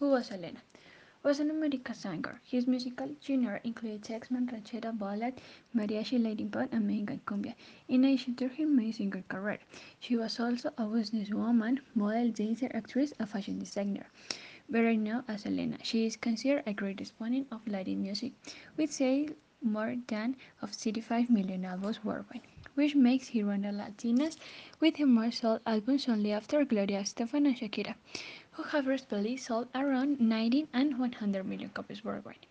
Who was Selena? Was an American singer. His musical genre included Tex-Mex, ranchera, ballad, mariachi, Latin pop, and Mexican cumbia. In addition to her singer career, she was also a businesswoman, model, dancer, actress, and fashion designer. Better known as Selena, she is considered a great exponent of Latin music, with sales more than of 65 million albums worldwide, which makes her one of Latinas with the most sold albums only after Gloria Estefan and Shakira who have respectively sold around 90 and 100 million copies worldwide.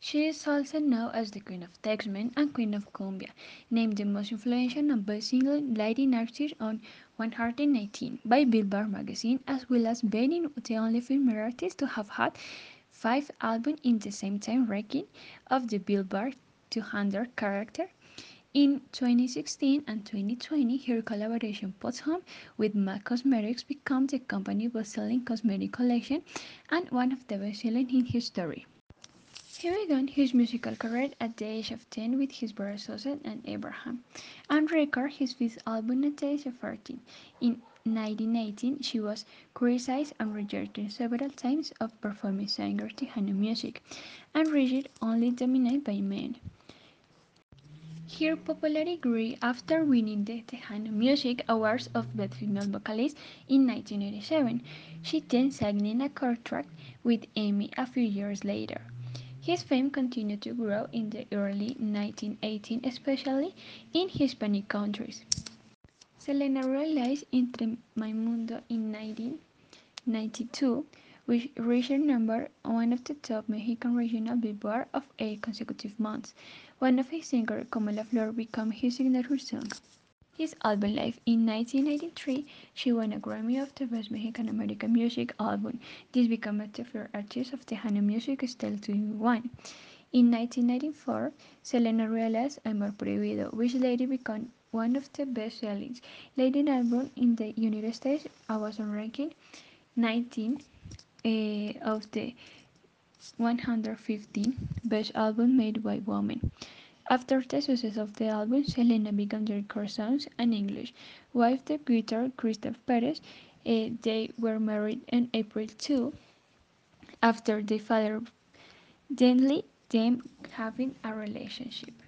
She is also known as the Queen of Tex-Mex and Queen of Cumbia, named the most influential and best-selling Latin artist on 119 by Billboard magazine, as well as being the only female artist to have had five albums in the same time ranking of the Billboard 200 character in 2016 and 2020, her collaboration Pots Home with MAC Cosmetics became the company's best-selling cosmetic collection and one of the best-selling in history. He began his musical career at the age of 10 with his brother Susan and Abraham, and recorded his fifth album at the age of 14. In 1918, she was criticized and rejected several times of performing singer Tejano music, and rigid only dominated by men. Her popularity grew after winning the Tejano Music Awards of Best Female Vocalist in 1987. She then signed a contract with EMI a few years later. His fame continued to grow in the early 1980s, especially in Hispanic countries. Selena realized Entre Mundo in 1992, which reached number one of the top Mexican regional Billboard of eight consecutive months. One of his singers, Como Flor, became his signature song. His album Live in 1983, she won a Grammy of the Best Mexican American Music Album. This became the first artist of the Tejano music style to win. In 1994, Selena realized Amor Prohibido, which later became one of the best-selling Latin albums in the United States. I was on ranking 19 uh, of the 115 best albums made by women. After the success of the album, Selena began to record songs in English. Wife the guitarist Christoph Perez, uh, they were married in April 2 after the father denied them having a relationship.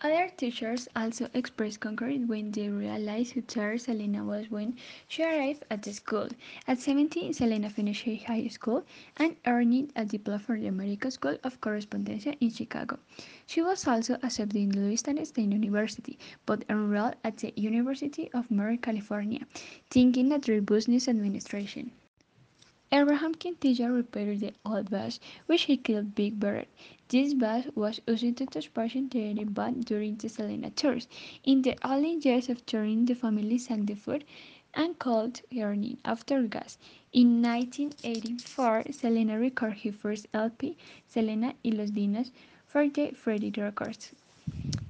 Other teachers also expressed concern when they realized who tired Selena was when she arrived at the school. At 17, Selena finished high school and earned a diploma from the American School of Correspondence in Chicago. She was also accepted in Louisiana State University, but enrolled at the University of Northern California, thinking that through business administration. Abraham Quintilla repaired the old bus, which he called Big Bird. This bus was used to transport the band during the Selena tours. In the early years of touring, the family sang the food and called her name after gas. In 1984, Selena recorded her first LP, Selena y los Dinos, for the Freddy Records.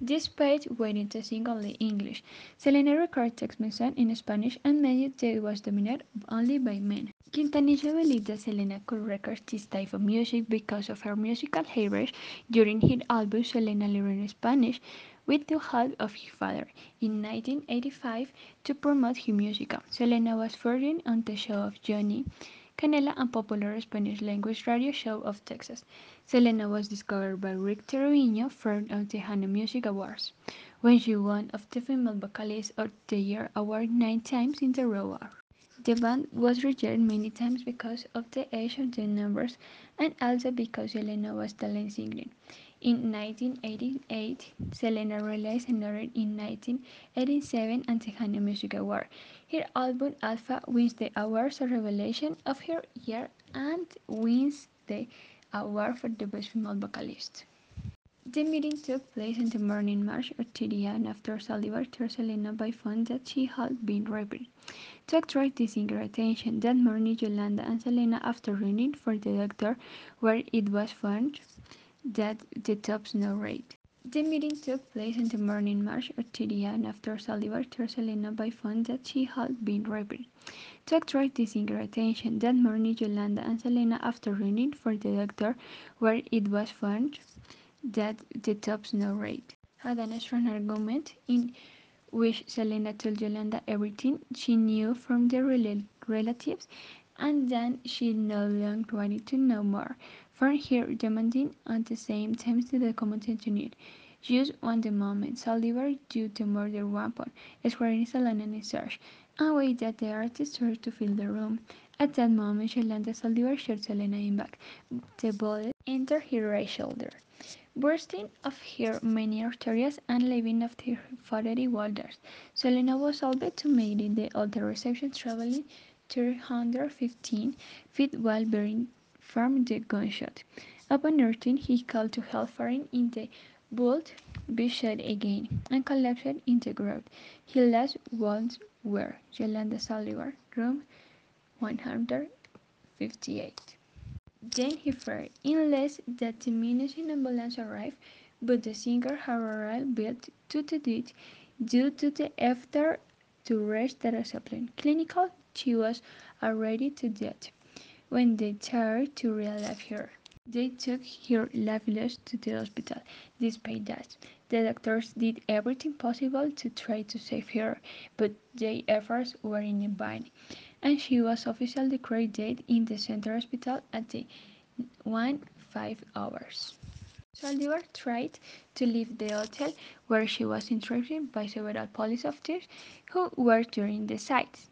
Despite waiting to sing only English, Selena recorded Tex-Mex in Spanish and made it was dominated only by men. Quintanilla believed that Selena could record this type of music because of her musical heritage during her album Selena learned Spanish with the help of her father. In 1985, to promote her music, Selena was featured on the show of Johnny Canela and popular Spanish language radio show of Texas. Selena was discovered by Rick Terruño from the Tejano Music Awards, when she won of the Female Vocalist of the Year award nine times in a row. The band was rejected many times because of the age of the numbers and also because Selena was talent singing. In 1988, Selena released another in 1987 and Tejano Music Award. Her album Alpha wins the award for Revelation of her year and wins the award for the best female vocalist. The meeting took place in the morning march of Tirian after Salivar told Selena by phone that she had been raped. To attract the singer attention, that morning Yolanda and Selena, after running for the doctor, where it was found that the top snow rate. The meeting took place in the morning march of Tirian after Salivar told Selena by phone that she had been raped. To attract the singer attention, that morning Yolanda and Selena, after running for the doctor, where it was found that the top snow rate, had an strong argument in which Selena told Yolanda everything she knew from the rel relatives and then she no longer wanted to know more. From here, demanding at the same time to the document unit. Just one the moment, Saldivar due to murder weapon, swearing Selena in search, and wait that the artist started to fill the room. At that moment, Yolanda Saldivar shot Selena in back. The bullet entered her right shoulder, bursting of her many arteries and leaving of her fatty waters. Selena was able to make it the other reception traveling 315 feet while bearing from the gunshot. Upon returning, he called to help firing in the bolt be shot again and collapsed in the ground. His last words were Yolanda Saldivar, room 158. Then he fired, unless that an ambulance arrived, but the singer had already built to the death due to the effort to reach the discipline. Clinical, she was already to death when they tried to revive her. They took her lifeless to the hospital. Despite that, the doctors did everything possible to try to save her, but their efforts were in vain, and she was officially declared dead in the Central Hospital at the 1 5 hours. Saldivar tried to leave the hotel where she was interrogated by several police officers who were during the sights.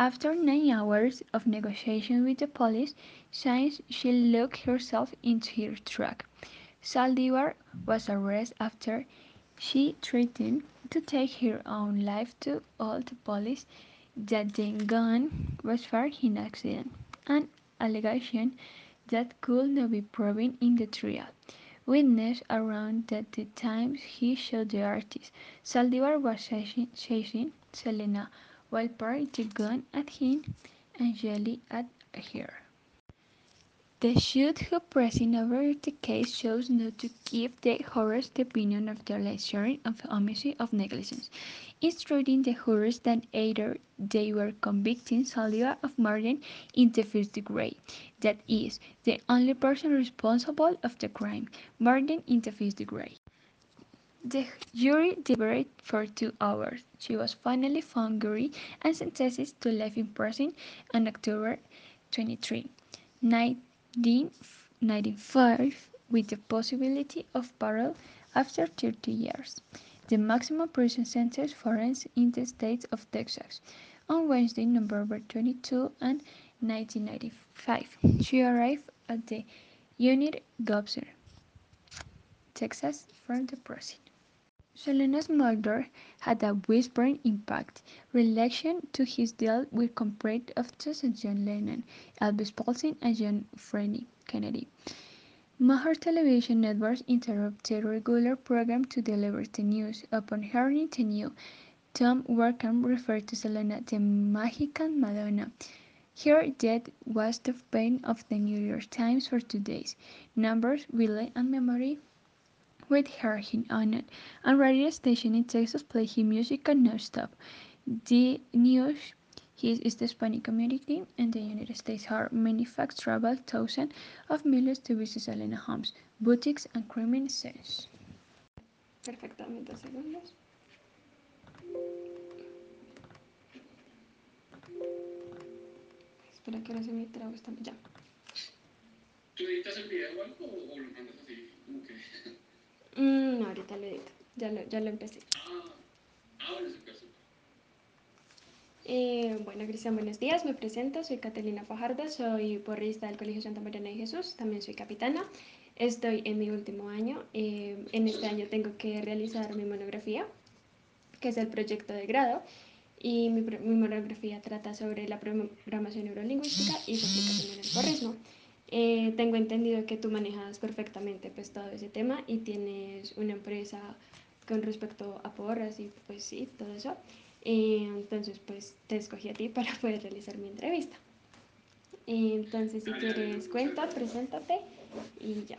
After nine hours of negotiation with the police, since she locked herself into her truck. Saldivar was arrested after she threatened to take her own life to all the police that the gun was fired in accident, an allegation that could not be proven in the trial. Witness around that the time he shot the artist. Saldivar was chasing Selena while pointing the gun at him and yelling at her. The shoot who presided over the case chose not to give the jurors the opinion of the lecturer of homicide of negligence, instructing the jurors that either they were convicting Saldivar of murder in the first degree, that is, the only person responsible of the crime, murder in the first degree. The jury deliberated for two hours. She was finally found guilty and sentenced to life in prison on October 23, 1995, with the possibility of parole after 30 years. The maximum prison sentence for in the state of Texas on Wednesday, November 22 and 1995. She arrived at the Unit Gobser, Texas, from the prison. Selena's murder had a widespread impact. Relation to his deal with compared artists John Lennon, Elvis Presley, and John F. Kennedy. Major television networks interrupted regular programs to deliver the news. Upon hearing the news, Tom Workham referred to Selena the Mexican Madonna. Her death was the pain of the New York Times for two days. Numbers, relay, and memory with her in on it, and radio station in Texas play his music and non-stop. The news is the Hispanic community in the United States have many facts travel thousands of millions to visit Selena homes, boutiques, and crime scenes. Perfectamente segundos. Espera que ahora se me traba esta... Ya. ¿Tú editas el video o algo o lo mandas así? Como que... Mm, ahorita lo edito. Ya lo, ya lo empecé. Eh, bueno, Cristian, buenos días. Me presento. Soy Catalina Fajardo. Soy porrista del Colegio Santa María de Jesús. También soy capitana. Estoy en mi último año. Eh, en este año tengo que realizar mi monografía, que es el proyecto de grado. Y mi, mi monografía trata sobre la programación neurolingüística y su aplicación en el porrismo. Eh, tengo entendido que tú manejas perfectamente pues todo ese tema y tienes una empresa con respecto a porras y pues sí, todo eso. Eh, entonces pues te escogí a ti para poder realizar mi entrevista. Eh, entonces si quieres cuenta, preséntate y ya.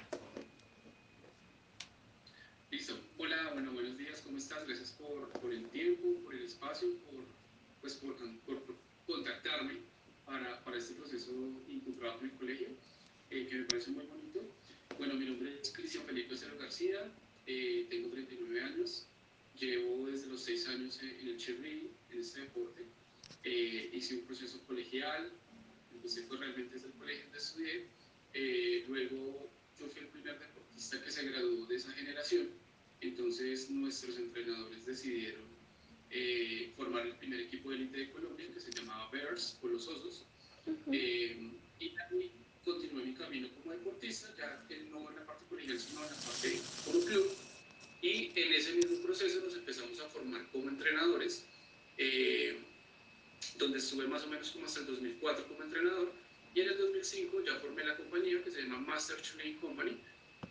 Listo. Hola, bueno, buenos días, ¿cómo estás? Gracias por, por el tiempo, por el espacio, por, pues, por, por, contactarme para, para este proceso y tu trabajo en el colegio eh, que me parece muy bonito. Bueno, mi nombre es Cristian Felipe Cero García, eh, tengo 39 años, llevo desde los 6 años en el cheerleading, en este deporte. Eh, hice un proceso colegial, empecé fue realmente desde el colegio donde estudié. Eh, luego yo fui el primer deportista que se graduó de esa generación. Entonces nuestros entrenadores decidieron eh, formar el primer equipo de élite de Colombia que se llamaba Bears o los Osos. eh, y ahí continué mi camino como deportista, ya no en la parte colegial, sino en la parte como club. Y en ese mismo proceso nos empezamos a formar como entrenadores, eh, donde estuve más o menos como hasta el 2004 como entrenador. Y en el 2005 ya formé la compañía que se llama Master Training Company,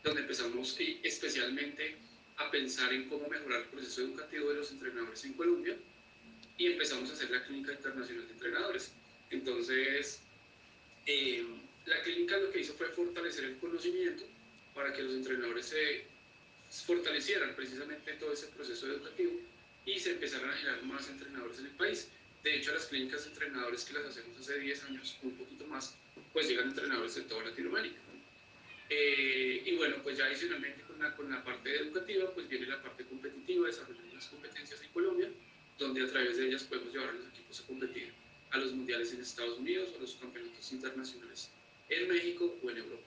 donde empezamos especialmente a pensar en cómo mejorar el proceso educativo de los entrenadores en Colombia y empezamos a hacer la clínica internacional de entrenadores. Entonces, eh, la clínica lo que hizo fue fortalecer el conocimiento para que los entrenadores se fortalecieran precisamente todo ese proceso educativo y se empezaran a generar más entrenadores en el país. De hecho, las clínicas de entrenadores que las hacemos hace 10 años, un poquito más, pues llegan entrenadores de toda Latinoamérica. Eh, y bueno, pues ya adicionalmente con la, con la parte educativa, pues viene la parte competitiva, desarrollar las competencias en Colombia, donde a través de ellas podemos llevar a los equipos a competir a los mundiales en Estados Unidos o a los campeonatos internacionales en México o en Europa.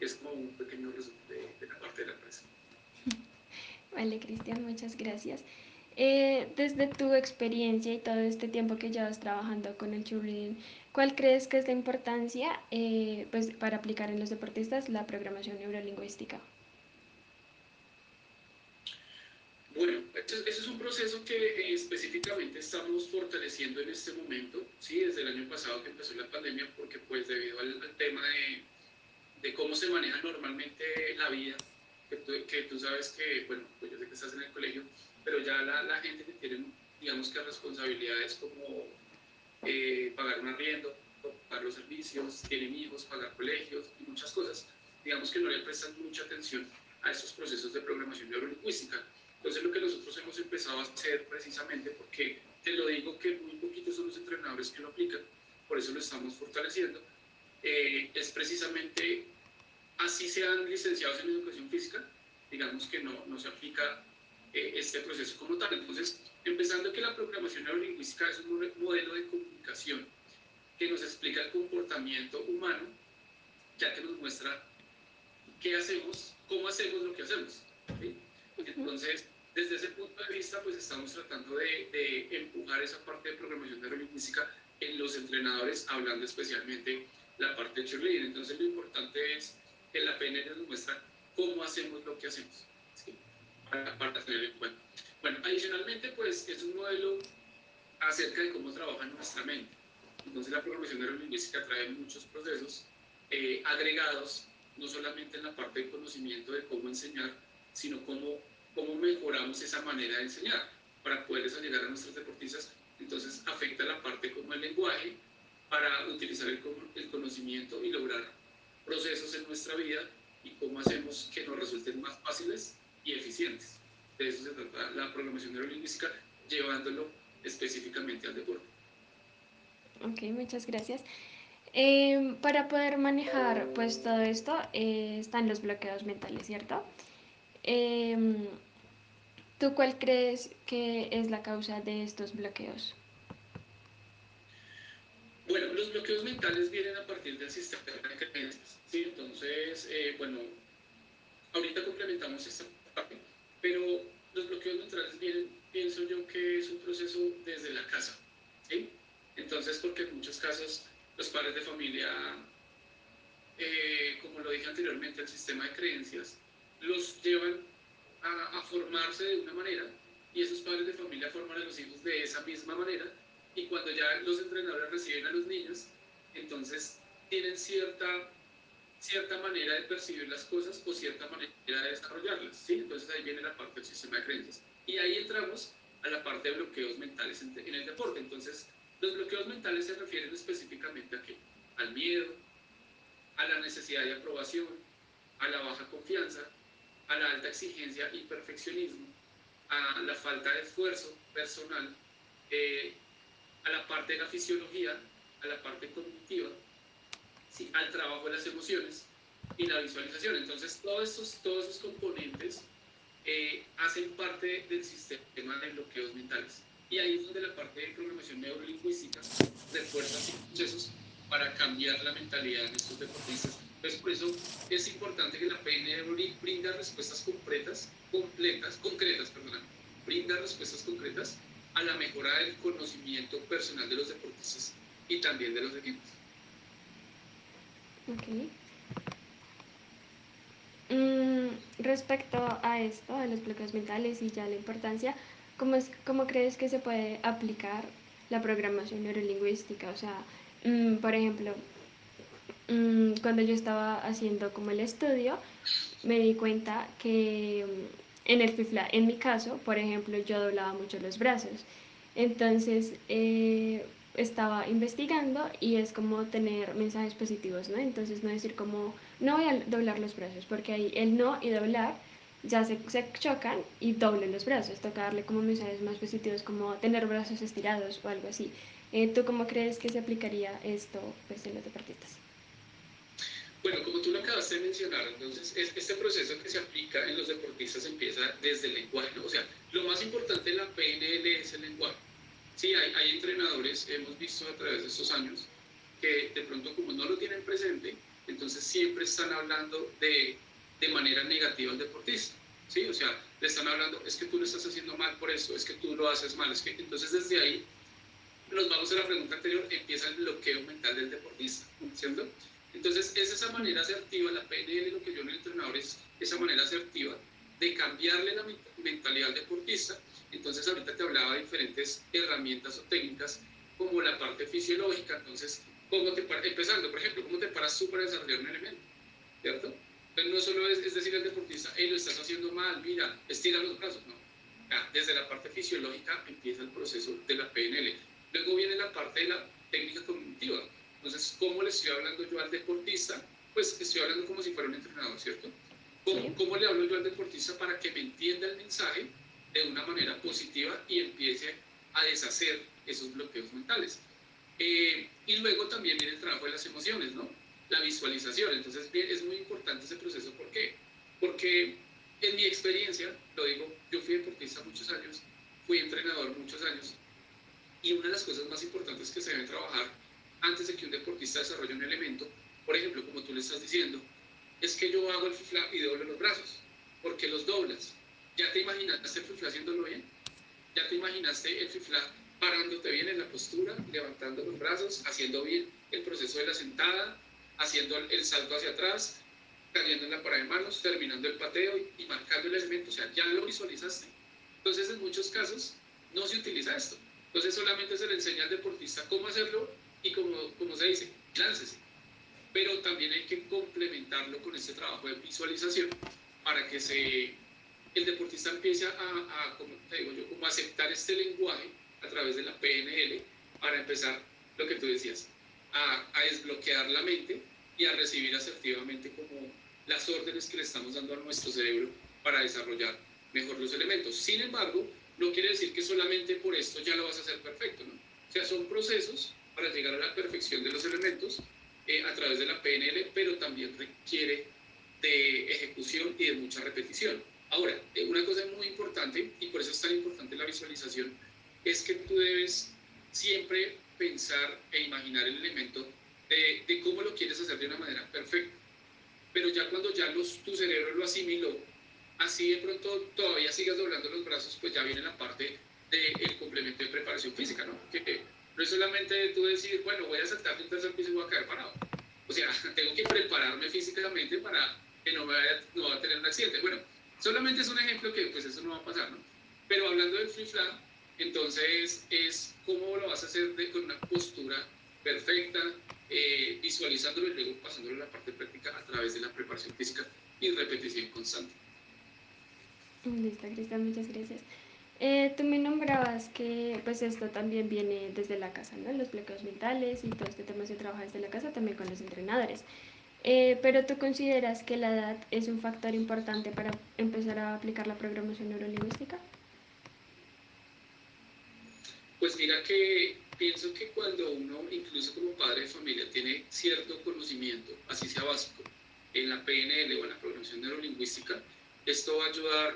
Es como un pequeño resumen de, la parte de la empresa. Vale, Cristian, muchas gracias. Eh, desde tu experiencia y todo este tiempo que llevas trabajando con el cheerleading, ¿cuál crees que es la importancia eh, pues, para aplicar en los deportistas la programación neurolingüística? Bueno, ese es un proceso que eh, específicamente estamos fortaleciendo en este momento, sí, desde el año pasado que empezó la pandemia, porque pues debido al, al tema de, de, cómo se maneja normalmente la vida, que tú, que tú, sabes que, bueno, pues yo sé que estás en el colegio, pero ya la, la gente que tiene, digamos que responsabilidades como eh, pagar un arriendo, pagar los servicios, tienen hijos, pagar colegios y muchas cosas, digamos que no le prestan mucha atención a estos procesos de programación neurolingüística entonces lo que nosotros hemos empezado a hacer precisamente, porque te lo digo que muy poquitos son los entrenadores que lo aplican, por eso lo estamos fortaleciendo, eh, es precisamente, así sean licenciados en educación física, digamos que no, no se aplica eh, este proceso como tal. Entonces, empezando que la programación neurolingüística es un modelo de comunicación que nos explica el comportamiento humano, ya que nos muestra qué hacemos, cómo hacemos lo que hacemos. ¿sí? Entonces, desde ese punto de vista, pues estamos tratando de, de empujar esa parte de programación neurolingüística en los entrenadores, hablando especialmente la parte de cheerleading. Entonces, lo importante es que la PNL nos muestra cómo hacemos lo que hacemos, ¿sí? para, para tener en cuenta. Bueno, adicionalmente, pues es un modelo acerca de cómo trabaja nuestra mente. Entonces, la programación neurolingüística trae muchos procesos eh, agregados, no solamente en la parte de conocimiento de cómo enseñar, sino cómo cómo mejoramos esa manera de enseñar para poderles llegar a nuestros deportistas. Entonces afecta la parte como el lenguaje para utilizar el, el conocimiento y lograr procesos en nuestra vida y cómo hacemos que nos resulten más fáciles y eficientes. De eso se trata la programación neurolingüística, llevándolo específicamente al deporte. Ok, muchas gracias. Eh, para poder manejar pues todo esto eh, están los bloqueos mentales, ¿cierto? Eh, ¿Tú cuál crees que es la causa de estos bloqueos? Bueno, los bloqueos mentales vienen a partir del sistema de creencias, ¿sí? Entonces, eh, bueno, ahorita complementamos esta parte, pero los bloqueos mentales vienen, pienso yo que es un proceso desde la casa, ¿sí? Entonces, porque en muchos casos los padres de familia, eh, como lo dije anteriormente, el sistema de creencias los llevan a, formarse de una manera y esos padres de familia forman a los hijos de esa misma manera y cuando ya los entrenadores reciben a los niños, entonces tienen cierta, cierta manera de percibir las cosas o cierta manera de desarrollarlas. ¿sí? Entonces ahí viene la parte del sistema de creencias. Y ahí entramos a la parte de bloqueos mentales en, en el deporte. Entonces, los bloqueos mentales se refieren específicamente a qué? Al miedo, a la necesidad de aprobación, a la baja confianza, a la alta exigencia y perfeccionismo, a la falta de esfuerzo personal, eh, a la parte de la fisiología, a la parte cognitiva, ¿sí? al trabajo de las emociones y la visualización. Entonces, todos esos, todos esos componentes eh, hacen parte del sistema de bloqueos mentales. Y ahí es donde la parte de programación neurolingüística refuerza procesos para cambiar la mentalidad de estos deportistas. Entonces, por eso es importante que la PNL brinda respuestas concretas, completas, concretas, perdón, brinda respuestas concretas a la mejora del conocimiento personal de los deportistas y también de los equipos. Ok. Mm, respecto a esto, a los bloqueos mentales y ya la importancia, ¿cómo, es, ¿cómo crees que se puede aplicar la programación neurolingüística? O sea, mm, por ejemplo, mm, cuando yo estaba haciendo como el estudio, me di cuenta que en el FIFLA, en mi caso, por ejemplo, yo doblaba mucho los brazos. Entonces, eh, estaba investigando y es como tener mensajes positivos, ¿no? Entonces, no decir como, no voy a doblar los brazos, porque ahí el no y doblar ya se, se chocan y doble los brazos. Toca darle como mensajes más positivos, como tener brazos estirados o algo así. Eh, ¿Tú cómo crees que se aplicaría esto pues, en los deportistas? Bueno, como tú lo acabaste de mencionar, entonces este proceso que se aplica en los deportistas empieza desde el lenguaje, ¿no? O sea, lo más importante en la PNL es el lenguaje. Sí, hay, hay entrenadores, hemos visto a través de estos años, que de pronto como no lo tienen presente, entonces siempre están hablando de, de manera negativa al deportista. ¿sí? O sea, le están hablando, es que tú lo estás haciendo mal por eso, es que tú lo haces mal, es que entonces desde ahí nos vamos a la pregunta anterior, empieza el bloqueo mental del deportista, ¿cierto? Entonces, es esa manera asertiva, la PNL, lo que yo en el entrenador es esa manera asertiva de cambiarle la mentalidad al deportista. Entonces, ahorita te hablaba de diferentes herramientas o técnicas, como la parte fisiológica. Entonces, ¿cómo te empezando, por ejemplo, ¿cómo te paras tú para desarrollar un elemento? ¿Cierto? Entonces, no solo es, es decir al deportista, hey, lo estás haciendo mal, mira, estira los brazos, no. desde la parte fisiológica empieza el proceso de la PNL. Luego viene la parte de la técnica cognitiva entonces, ¿cómo le estoy hablando yo al deportista? Pues estoy hablando como si fuera un entrenador, ¿cierto? ¿Cómo, le hablo yo al deportista para que me entienda el mensaje de una manera positiva y empiece a deshacer esos bloqueos mentales? Eh, y luego también viene el trabajo de las emociones, ¿no? La visualización. Entonces, es muy importante ese proceso. ¿Por qué? Porque en mi experiencia, lo digo, yo fui deportista muchos años, fui entrenador muchos años, y una de las cosas más importantes que se deben trabajar antes de que un deportista desarrolle un elemento, por ejemplo, como tú le estás diciendo, es que yo hago el fifla y doblo los brazos. ¿Por qué los doblas? ¿Ya te imaginaste el fifla haciéndolo bien? ¿Ya te imaginaste el fifla parándote bien en la postura, levantando los brazos, haciendo bien el proceso de la sentada, haciendo el salto hacia atrás, cayendo en la parada de manos, terminando el pateo y, marcando el elemento? O sea, ya lo visualizaste. Entonces, en muchos casos, no se utiliza esto. Entonces, solamente se le enseña al deportista cómo hacerlo y como, como se dice, láncese. Pero también hay que complementarlo con este trabajo de visualización para que se, el deportista empiece a, como te digo yo, como aceptar este lenguaje a través de la PNL para empezar lo que tú decías, a, a desbloquear la mente y a recibir asertivamente como las órdenes que le estamos dando a nuestro cerebro para desarrollar mejor los elementos. Sin embargo, no quiere decir que solamente por esto ya lo vas a hacer perfecto, ¿no? O sea, son procesos para llegar a la perfección de los elementos eh, a través de la PNL, pero también requiere de ejecución y de mucha repetición. Ahora, eh, una cosa muy importante, y por eso es tan importante la visualización, es que tú debes siempre pensar e imaginar el elemento de, de cómo lo quieres hacer de una manera perfecta. Pero ya cuando ya los, tu cerebro lo asimiló, así de pronto todavía sigas doblando los brazos, pues ya viene la parte del complemento de preparación física, ¿no? No es solamente tú decir, bueno, voy a saltar un tercer piso y voy a caer parado. O sea, tengo que prepararme físicamente para que no, vaya, no va a tener un accidente. Bueno, solamente es un ejemplo que pues eso no va a pasar, ¿no? Pero hablando del free flat, entonces es cómo lo vas a hacer de, con una postura perfecta, eh, visualizándolo y luego pasándolo a la parte práctica a través de la preparación física y repetición constante. Listo, Cristian, muchas gracias. Eh, tú me nombrabas que pues esto también viene desde la casa, ¿no? Los bloqueos mentales y todo este tema se trabaja desde la casa también con los entrenadores. Eh, pero tú consideras que la edad es un factor importante para empezar a aplicar la programación neurolingüística? Pues mira que pienso que cuando uno, incluso como padre de familia, tiene cierto conocimiento, así sea básico, en la PNL o en la programación neurolingüística, esto va a ayudar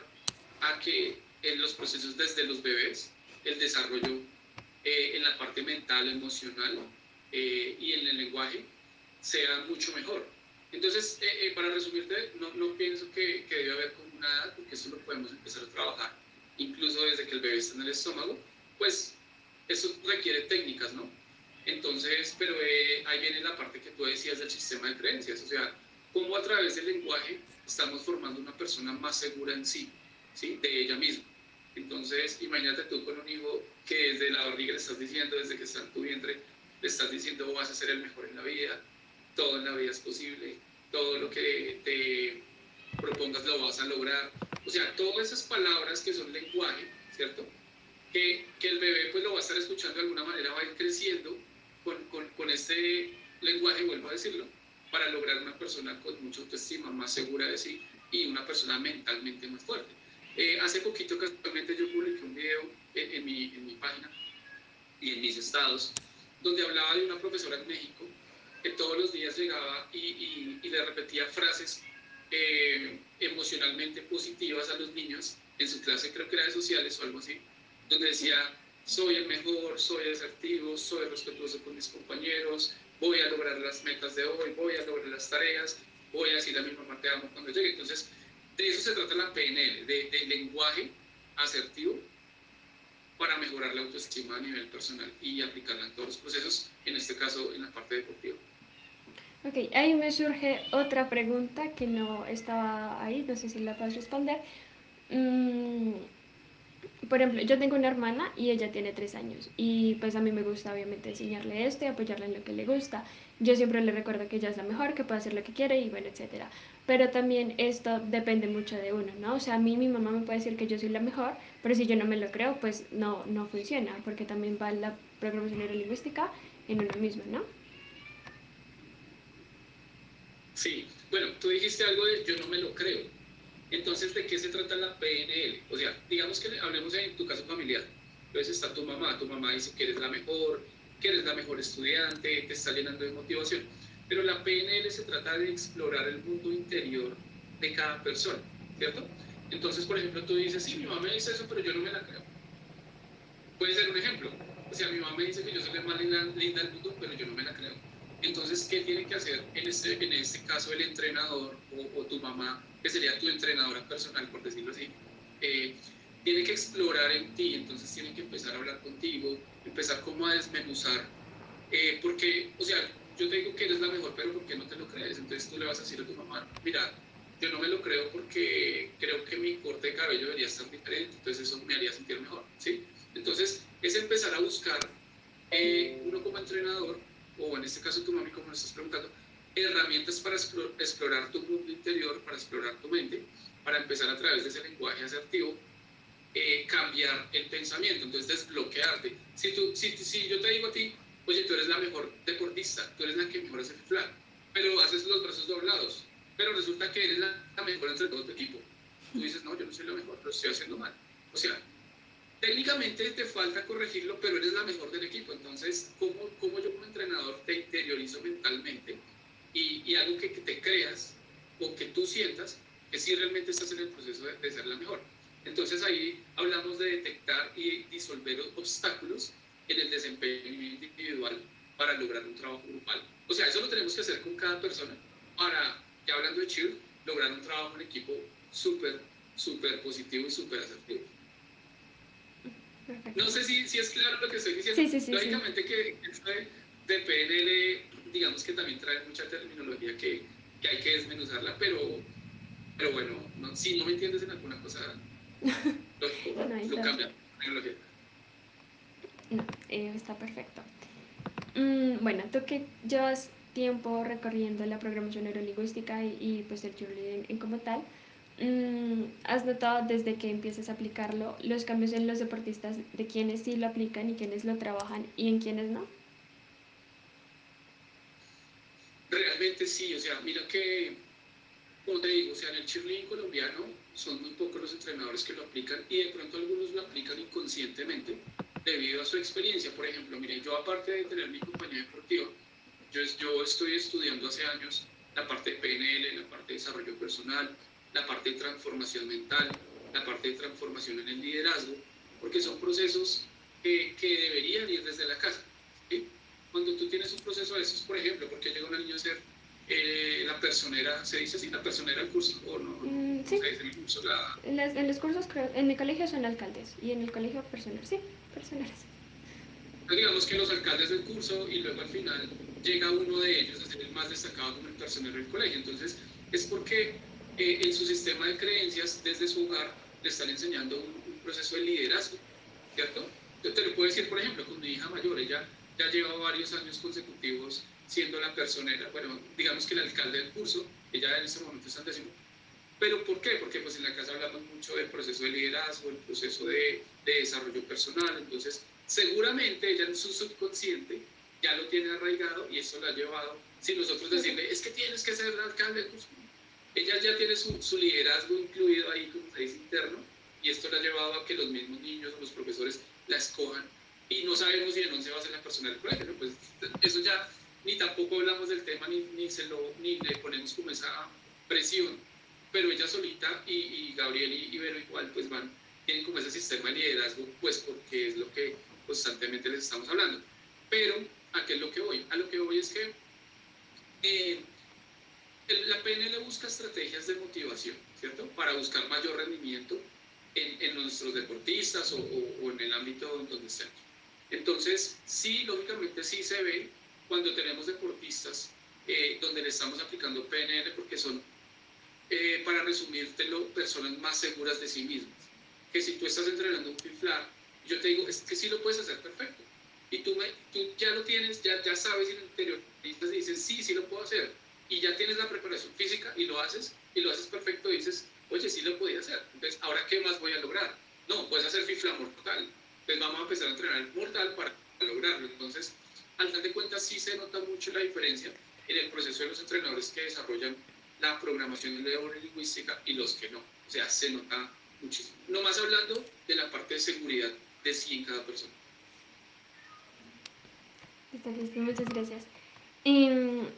a que en los procesos desde los bebés, el desarrollo eh, en la parte mental, emocional, eh, y en el lenguaje sea mucho mejor. Entonces, eh, eh, para resumirte, no, no pienso que, que, debe haber como una edad, porque eso lo podemos empezar a trabajar, incluso desde que el bebé está en el estómago, pues eso requiere técnicas, ¿no? Entonces, pero ahí viene la parte que tú decías del sistema de creencias, o sea, cómo a través del lenguaje estamos formando una persona más segura en sí, De ella misma. Entonces, imagínate tú con un hijo que desde la barriga le estás diciendo, desde que está en tu vientre, le estás diciendo vas a ser el mejor en la vida, todo en la vida es posible, todo lo que te propongas lo vas a lograr. O sea, todas esas palabras que son lenguaje, ¿cierto? Que, que el bebé pues lo va a estar escuchando de alguna manera, va a ir creciendo con, con, con este lenguaje, vuelvo a decirlo, para lograr una persona con mucha autoestima, más segura de sí y una persona mentalmente más fuerte. Eh, hace poquito casualmente yo publiqué un video en, en, mi, en mi página y en mis estados donde hablaba de una profesora en México que todos los días llegaba y, y, y le repetía frases eh, emocionalmente positivas a los niños en su clase, creo que era de sociales o algo así, donde decía, soy el mejor, soy asertivo, soy respetuoso con mis compañeros, voy a lograr las metas de hoy, voy a lograr las tareas, voy a decir a mi mamá te amo cuando llegue. Entonces, de eso se trata la PNL, de, de lenguaje asertivo para mejorar la autoestima a nivel personal y aplicarla en todos los procesos, en este caso en la parte deportiva. Ok, ahí me surge otra pregunta que no estaba ahí, no sé si la puedes responder. Mm, por ejemplo, yo tengo una hermana y ella tiene tres años y pues a mí me gusta obviamente enseñarle esto y apoyarla en lo que le gusta. Yo siempre le recuerdo que ella es la mejor, que puede hacer lo que quiere y bueno, etcétera. Pero también esto depende mucho de uno, ¿no? O sea, a mí mi mamá me puede decir que yo soy la mejor, pero si yo no me lo creo, pues no, no funciona, porque también va la programación neurolingüística en uno mismo, ¿no? Sí, bueno, tú dijiste algo de yo no me lo creo. Entonces, ¿de qué se trata la PNL? O sea, digamos que hablemos en tu caso familiar. Entonces está tu mamá, tu mamá dice que eres la mejor, que eres la mejor estudiante, te está llenando de motivación pero la PNL se trata de explorar el mundo interior de cada persona, ¿cierto? Entonces, por ejemplo, tú dices, sí, mi mamá me dice eso, pero yo no me la creo. Puede ser un ejemplo. O sea, mi mamá me dice que yo soy la más linda, linda del mundo, pero yo no me la creo. Entonces, ¿qué tiene que hacer en este, en este caso el entrenador o, o tu mamá, que sería tu entrenadora personal, por decirlo así? Eh, tiene que explorar en ti, entonces tiene que empezar a hablar contigo, empezar como a desmenuzar, eh, porque, o sea, yo te digo que eres la mejor, pero ¿por qué no te lo crees? Entonces tú le vas a decir a tu mamá, mira, yo no me lo creo porque creo que mi corte de cabello debería estar diferente, entonces eso me haría sentir mejor, ¿sí? Entonces es empezar a buscar, eh, uno como entrenador, o en este caso tu mami, como me estás preguntando, herramientas para explorar tu mundo interior, para explorar tu mente, para empezar a través de ese lenguaje asertivo, eh, cambiar el pensamiento, entonces desbloquearte. Si, tú, si, si yo te digo a ti, oye, tú eres la mejor deportista, tú eres la que mejor hace flag, pero haces los brazos doblados, pero resulta que eres la, mejor entre todo tu equipo. Tú dices, no, yo no soy la mejor, lo estoy haciendo mal. O sea, técnicamente te falta corregirlo, pero eres la mejor del equipo. Entonces, ¿cómo, cómo yo como entrenador te interiorizo mentalmente y, y algo que, que, te creas o que tú sientas que sí realmente estás en el proceso de, de ser la mejor? Entonces ahí hablamos de detectar y disolver obstáculos en el desempeño individual para lograr un trabajo grupal. O sea, eso lo tenemos que hacer con cada persona para, ya hablando de Cheer, lograr un trabajo en equipo súper, súper positivo y súper asertivo. No sé si, si, es claro lo que estoy diciendo. Sí, sí, sí, Lógicamente que esto de, de, PNL, digamos que también trae mucha terminología que, que hay que desmenuzarla, pero, pero bueno, no, si no me entiendes en alguna cosa, lo, no, lo cambia. Tecnología. No, eh, está perfecto. Mm, bueno, tú que llevas tiempo recorriendo la programación neurolingüística y, pues el cheerleading en como tal, mm, ¿has notado desde que empiezas a aplicarlo los cambios en los deportistas de quienes sí lo aplican y quienes lo trabajan y en quienes no? Realmente sí, o sea, mira que, como te digo, o sea, en el cheerleading colombiano son muy pocos los entrenadores que lo aplican y de pronto algunos lo aplican inconscientemente debido a su experiencia. Por ejemplo, mire, yo aparte de tener mi compañía deportiva, yo, yo estoy estudiando hace años la parte de PNL, la parte de desarrollo personal, la parte de transformación mental, la parte de transformación en el liderazgo, porque son procesos que, que deberían ir desde la casa. ¿sí? cuando tú tienes un proceso de estos, por ejemplo, porque llega un niño a ser eh, la personera, ¿se dice así, la personera del curso o no? Mm, sí. ¿Se dice el curso? La... En, las, en, los cursos, creo, en mi colegio son alcaldes y en el colegio personeros, sí, personeros. digamos que los alcaldes del curso y luego al final llega uno de ellos a ser el más destacado como el personero del colegio. Entonces, es porque eh, en su sistema de creencias, desde su hogar, le están enseñando un, un proceso de liderazgo, ¿cierto? Yo te lo puedo decir, por ejemplo, con mi hija mayor, ella ya lleva varios años consecutivos siendo la personera, bueno, digamos que el alcalde del curso, ella en este momento está en décimo. ¿Pero por qué? Porque pues en la casa hablamos mucho del proceso de liderazgo, el proceso de, de desarrollo personal, entonces seguramente ella en su subconsciente ya lo tiene arraigado y eso lo ha llevado, si nosotros decirle, es que tienes que ser el alcalde del curso, ella ya tiene su, su liderazgo incluido ahí, como se dice, interno, y esto le ha llevado a que los mismos niños o los profesores la escojan y no sabemos si en 11 va a ser la persona del colegio, pues eso ya ni tampoco hablamos del tema ni, ni, se lo, ni le ponemos como esa presión, pero ella solita y, y Gabriel y Ibero igual pues van, tienen como ese sistema de liderazgo, pues porque es lo que constantemente les estamos hablando. Pero, ¿a qué es lo que voy? A lo que voy es que eh, la PNL busca estrategias de motivación, ¿cierto? Para buscar mayor rendimiento en, en nuestros deportistas o, o, o, en el ámbito donde estemos. Entonces, sí, lógicamente sí se ve cuando tenemos deportistas eh, donde le estamos aplicando PNL porque son, eh, para resumírtelo, personas más seguras de sí mismas. Que si tú estás entrenando un fiflar, yo te digo, es que sí lo puedes hacer perfecto. Y tú, me, tú ya lo tienes, ya, ya sabes en el interior, y dices, sí, sí lo puedo hacer. Y ya tienes la preparación física y lo haces, y lo haces perfecto, y dices, oye, sí lo podía hacer. Entonces, ¿ahora qué más voy a lograr? No, puedes hacer fifla mortal. Entonces vamos a empezar a entrenar mortal para lograrlo. Entonces, al final de cuentas sí se nota mucho la diferencia en el proceso de los entrenadores que desarrollan la programación neurolingüística y los que no. O sea, se nota muchísimo. No más hablando de la parte de seguridad de sí en cada persona. Está listo, muchas gracias. Y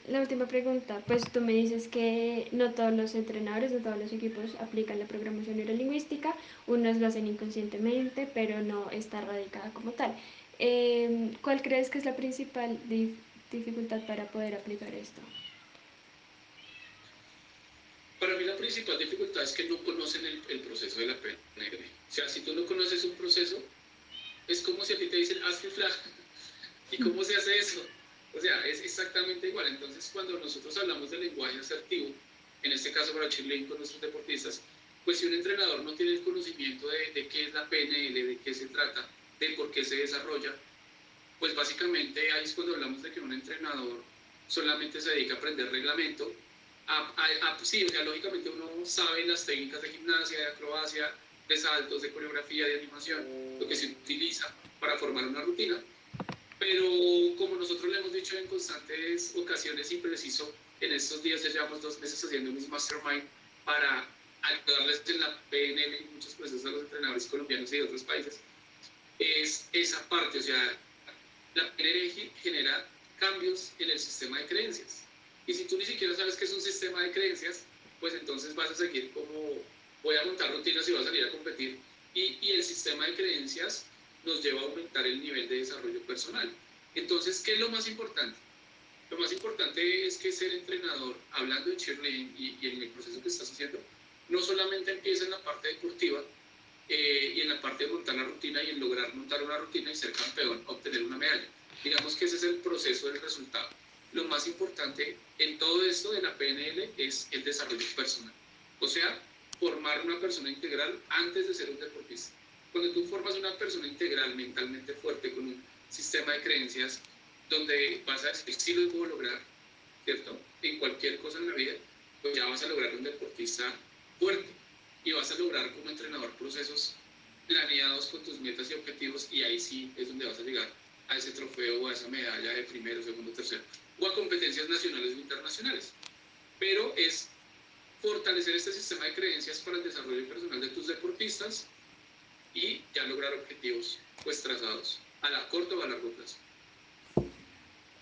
la última pregunta, pues tú me dices que no todos los entrenadores, no todos los equipos aplican la programación neurolingüística, unos lo hacen inconscientemente, pero no está radicada como tal. Eh, ¿Cuál crees que es la principal dif dificultad para poder aplicar esto? Para mí la principal dificultad es que no conocen el, el proceso de la PNL. O sea, si tú no conoces un proceso, es como si a ti te dicen, haz flag. ¿Y cómo se hace eso? O sea, es exactamente igual. Entonces, cuando nosotros hablamos de lenguaje asertivo, en este caso para cheerleading con nuestros deportistas, pues si un entrenador no tiene el conocimiento de, de, qué es la PNL, de qué se trata, de por qué se desarrolla, pues básicamente ahí es cuando hablamos de que un entrenador solamente se dedica a aprender reglamento. A, a, a, sí, o sea, lógicamente uno sabe las técnicas de gimnasia, de acrobacia, de saltos, de coreografía, de animación, lo que se utiliza para formar una rutina, pero como nosotros le hemos dicho en constantes ocasiones y preciso, en estos días ya llevamos dos meses haciendo un mastermind para ayudarles en la PNL y muchos procesos a los entrenadores colombianos y de otros países, es esa parte, o sea, la PNL genera cambios en el sistema de creencias. Y si tú ni siquiera sabes qué es un sistema de creencias, pues entonces vas a seguir como voy a montar rutinas y voy a salir a competir. Y, y el sistema de creencias nos lleva a aumentar el nivel de desarrollo personal. Entonces, ¿qué es lo más importante? Lo más importante es que ser entrenador, hablando de cheerleading y, y en el proceso que estás haciendo, no solamente empieza en la parte deportiva eh, y en la parte de montar la rutina y en lograr montar una rutina y ser campeón, obtener una medalla. Digamos que ese es el proceso del resultado. Lo más importante en todo esto de la PNL es el desarrollo personal. O sea, formar una persona integral antes de ser un deportista. Cuando tú formas una persona integral, mentalmente fuerte, con un sistema de creencias, donde vas a decir, sí lo puedo lograr, ¿cierto? En cualquier cosa en la vida, pues ya vas a lograr un deportista fuerte y vas a lograr como entrenador procesos planeados con tus metas y objetivos y ahí sí es donde vas a llegar a ese trofeo o a esa medalla de primero, segundo, tercero o a competencias nacionales o internacionales. Pero es fortalecer este sistema de creencias para el desarrollo personal de tus deportistas y ya lograr objetivos pues trazados a la corto o a largo plazo.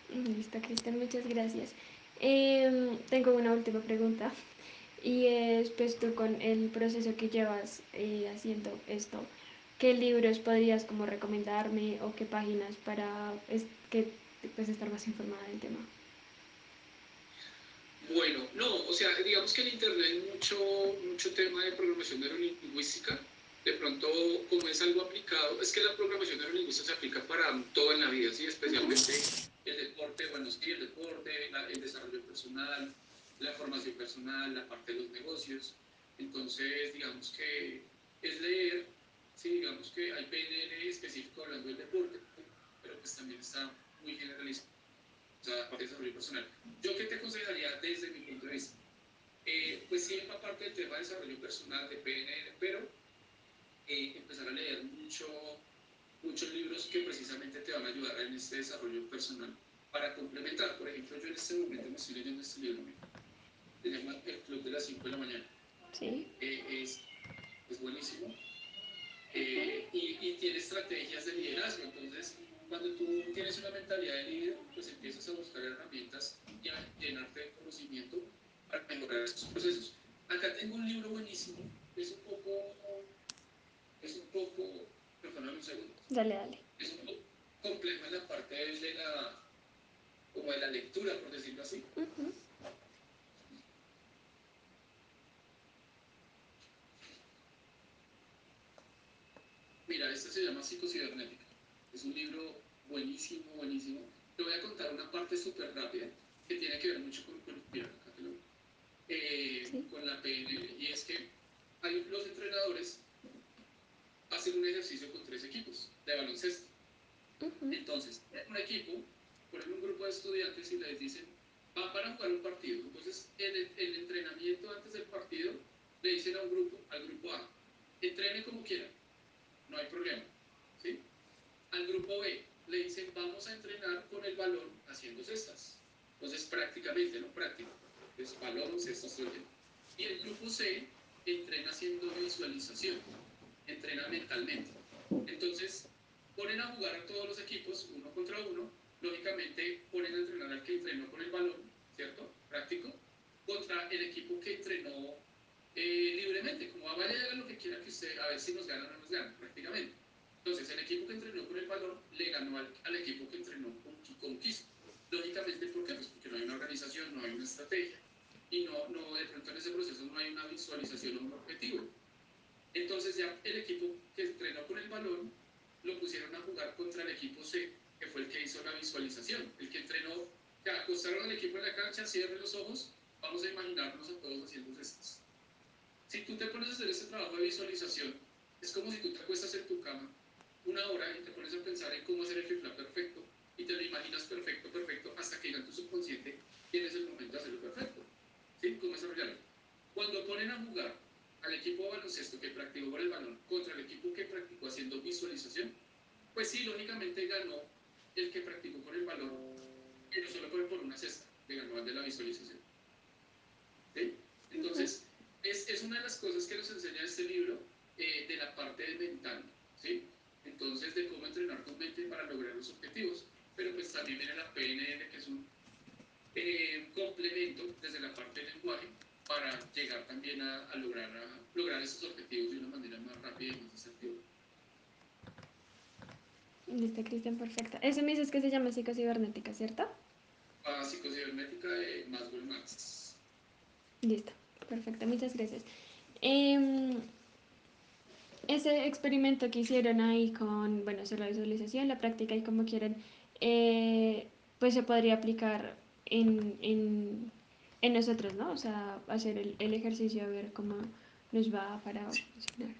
Listo, Cristian, muchas gracias. Eh, tengo una última pregunta y es pues tú con el proceso que llevas eh, haciendo esto, ¿qué libros podrías como recomendarme o qué páginas para es, que pues, estar más informada del tema. Bueno, no, o sea, digamos que en Internet hay mucho, mucho tema de programación neurolingüística. De pronto, como es algo aplicado, es que la programación neurolingüística se aplica para todo en la vida, ¿sí? especialmente el deporte, bueno, sí, el deporte, el desarrollo personal, la formación personal, la parte de los negocios. Entonces, digamos que es leer, sí, digamos que hay PNL específico hablando del deporte, pero pues también está muy generalizado la parte de desarrollo personal. Yo qué te aconsejaría desde mi punto de vista? Eh, pues sí, en parte del tema de desarrollo personal, de PNL, pero eh, empezar a leer mucho, muchos libros que precisamente te van a ayudar en este desarrollo personal para complementar. Por ejemplo, yo en este momento me estoy leyendo este libro, llama El Club de las 5 de la mañana. Sí. Eh, es, es, buenísimo. y, y tiene estrategias de liderazgo, entonces cuando tú tienes una mentalidad de líder, pues empiezas a buscar herramientas y a llenarte de conocimiento para mejorar esos procesos. Acá tengo un libro buenísimo, es un poco, es un poco, perdóname un segundo. Dale, dale. Es un poco complejo en la parte de la, como de la lectura, por decirlo así. Mira, este se llama Psicocibernética. Es un libro buenísimo, buenísimo. Te voy a contar una parte súper rápida que tiene que ver mucho con, con, eh, con la PNL y es que hay, los entrenadores hacen un ejercicio con tres equipos de baloncesto. Entonces, un equipo, ponen un grupo de estudiantes y les dicen, va para jugar un partido. Entonces, en el, el, entrenamiento antes del partido, le dicen a un grupo, al grupo A, entrene como quieran, no hay problema. ¿sí? Al grupo B le dicen vamos a entrenar con el balón haciendo cestas. Entonces prácticamente, ¿no? Práctico. Es balón, cestas, Y el grupo C entrena haciendo visualización, entrena mentalmente. Entonces ponen a jugar a todos los equipos, uno contra uno, lógicamente ponen a entrenar al que entrenó con el balón, ¿cierto? Práctico, contra el equipo que entrenó eh, libremente, como vaya a lo que quiera que usted, a ver si nos gana o no nos gana, prácticamente. Entonces, el equipo que entrenó con balón le ganó al, equipo que entrenó con, con quiso. Lógicamente, ¿por qué? Pues porque no hay una organización, no hay una estrategia y no, no, de pronto en ese proceso no hay una visualización o un objetivo. Entonces ya el equipo que entrenó con el balón lo pusieron a jugar contra el equipo C, que fue el que hizo la visualización, el que entrenó, que acostaron al equipo en la cancha, cierre los ojos, vamos a imaginarnos a todos haciendo estas. Si tú te pones a hacer ese trabajo de visualización, es como si tú te acuestas en tu cama una hora y te pones a pensar en cómo hacer el fifla perfecto y te lo imaginas perfecto, perfecto, hasta que en tu subconsciente tienes el momento de hacerlo perfecto. ¿Sí? ¿Cómo desarrollarlo? Cuando ponen a jugar al equipo de baloncesto que practicó con el balón contra el equipo que practicó haciendo visualización, pues sí, lógicamente ganó el que practicó con el balón, pero solo por, por una cesta, que ganó el de la visualización. ¿Sí? Entonces, es, es, una de las cosas que nos enseña este libro eh, de la parte mental. ¿sí? entonces de cómo entrenar tu mente para lograr los objetivos. Pero pues también viene la PNL, que es un eh, complemento desde la parte del lenguaje para llegar también a, lograr, lograr esos objetivos de una manera más rápida y más asertiva. Listo, Cristian, perfecto. Eso me dices que se llama psicocibernética, ¿cierto? Ah, psicocibernética de Maswell Max. Listo, perfecto, muchas gracias. Eh, ese experimento que hicieron ahí con, bueno, la visualización, la práctica y como quieran, eh, pues se podría aplicar en, en, en, nosotros, ¿no? O sea, hacer el, el, ejercicio a ver cómo nos va para funcionar.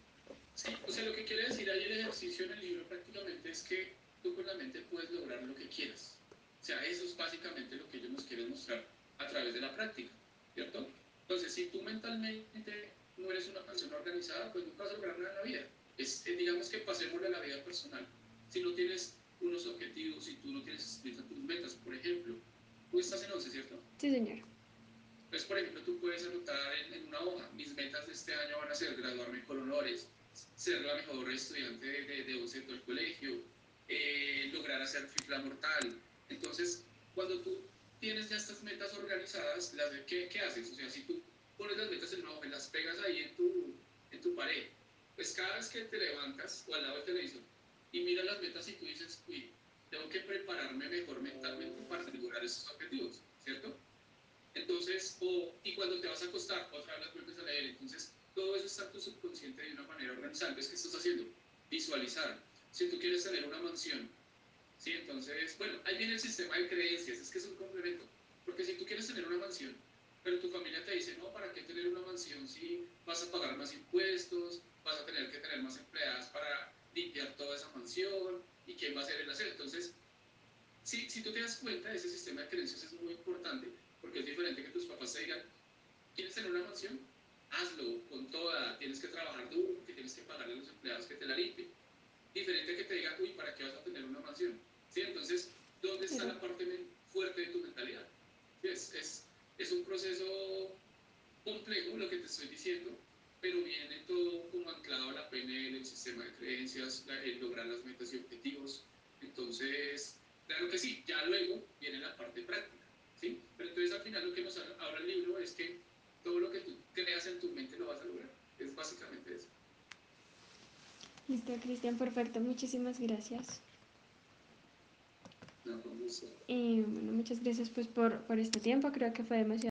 Sí, o sea, lo que quiere decir ahí el ejercicio en el libro prácticamente es que tú con la mente puedes lograr lo que quieras. O sea, eso es básicamente lo que ellos nos quieren mostrar a través de la práctica, ¿cierto? Entonces, si tú mentalmente no eres una persona organizada, pues nunca vas a lograr nada en la vida. Es, eh, digamos que pasemos de la vida personal. Si no tienes unos objetivos, si tú no tienes escritas tus metas, por ejemplo, tú estás en 11, ¿cierto? Sí, señor. Pues, por ejemplo, tú puedes anotar en, una hoja, mis metas de este año van a ser graduarme con honores, ser la mejor estudiante de, de, 11 del colegio, eh, lograr hacer fifla mortal. Entonces, cuando tú tienes ya estas metas organizadas, las, ¿qué, ¿qué haces? O sea, si tú pones las metas en una hoja y las pegas ahí en tu, en tu pared. Pues cada vez que te levantas o al lado del televisor y miras las metas y tú dices, uy, tengo que prepararme mejor mentalmente para lograr esos objetivos, ¿cierto? Entonces, o, y cuando te vas a acostar, otra vez las vuelves a leer. Entonces, todo eso está en tu subconsciente de una manera organizada. Entonces, ¿qué estás haciendo? Visualizar. Si tú quieres tener una mansión, ¿sí? Entonces, bueno, ahí viene el sistema de creencias, es que es un complemento. Porque si tú quieres tener una mansión, pero tu familia te dice, no, ¿para qué tener una mansión si vas a pagar más impuestos, vas a tener que tener más empleadas para limpiar toda esa mansión y quién va a hacer el hacer? Entonces, si, si tú te das cuenta, ese sistema de creencias es muy importante porque es diferente que tus papás te digan, ¿quieres tener una mansión? Hazlo con toda, tienes que trabajar duro, que tienes que pagarle a los empleados que te la limpien. Diferente que te digan, uy, ¿para qué vas a tener una mansión? ¿Sí? Entonces, ¿dónde está la parte fuerte de tu mentalidad? Es, es, es un proceso complejo lo que te estoy diciendo, pero viene todo como anclado a la PNL, el sistema de creencias, el lograr las metas y objetivos. Entonces, claro que sí, ya luego viene la parte práctica, ¿sí? Pero entonces al final lo que nos habla el libro es que todo lo que tú creas en tu mente lo vas a lograr. Es básicamente eso. Listo, Cristian, perfecto. Muchísimas gracias. Y bueno, muchas gracias pues por, por este tiempo. Creo que fue demasiado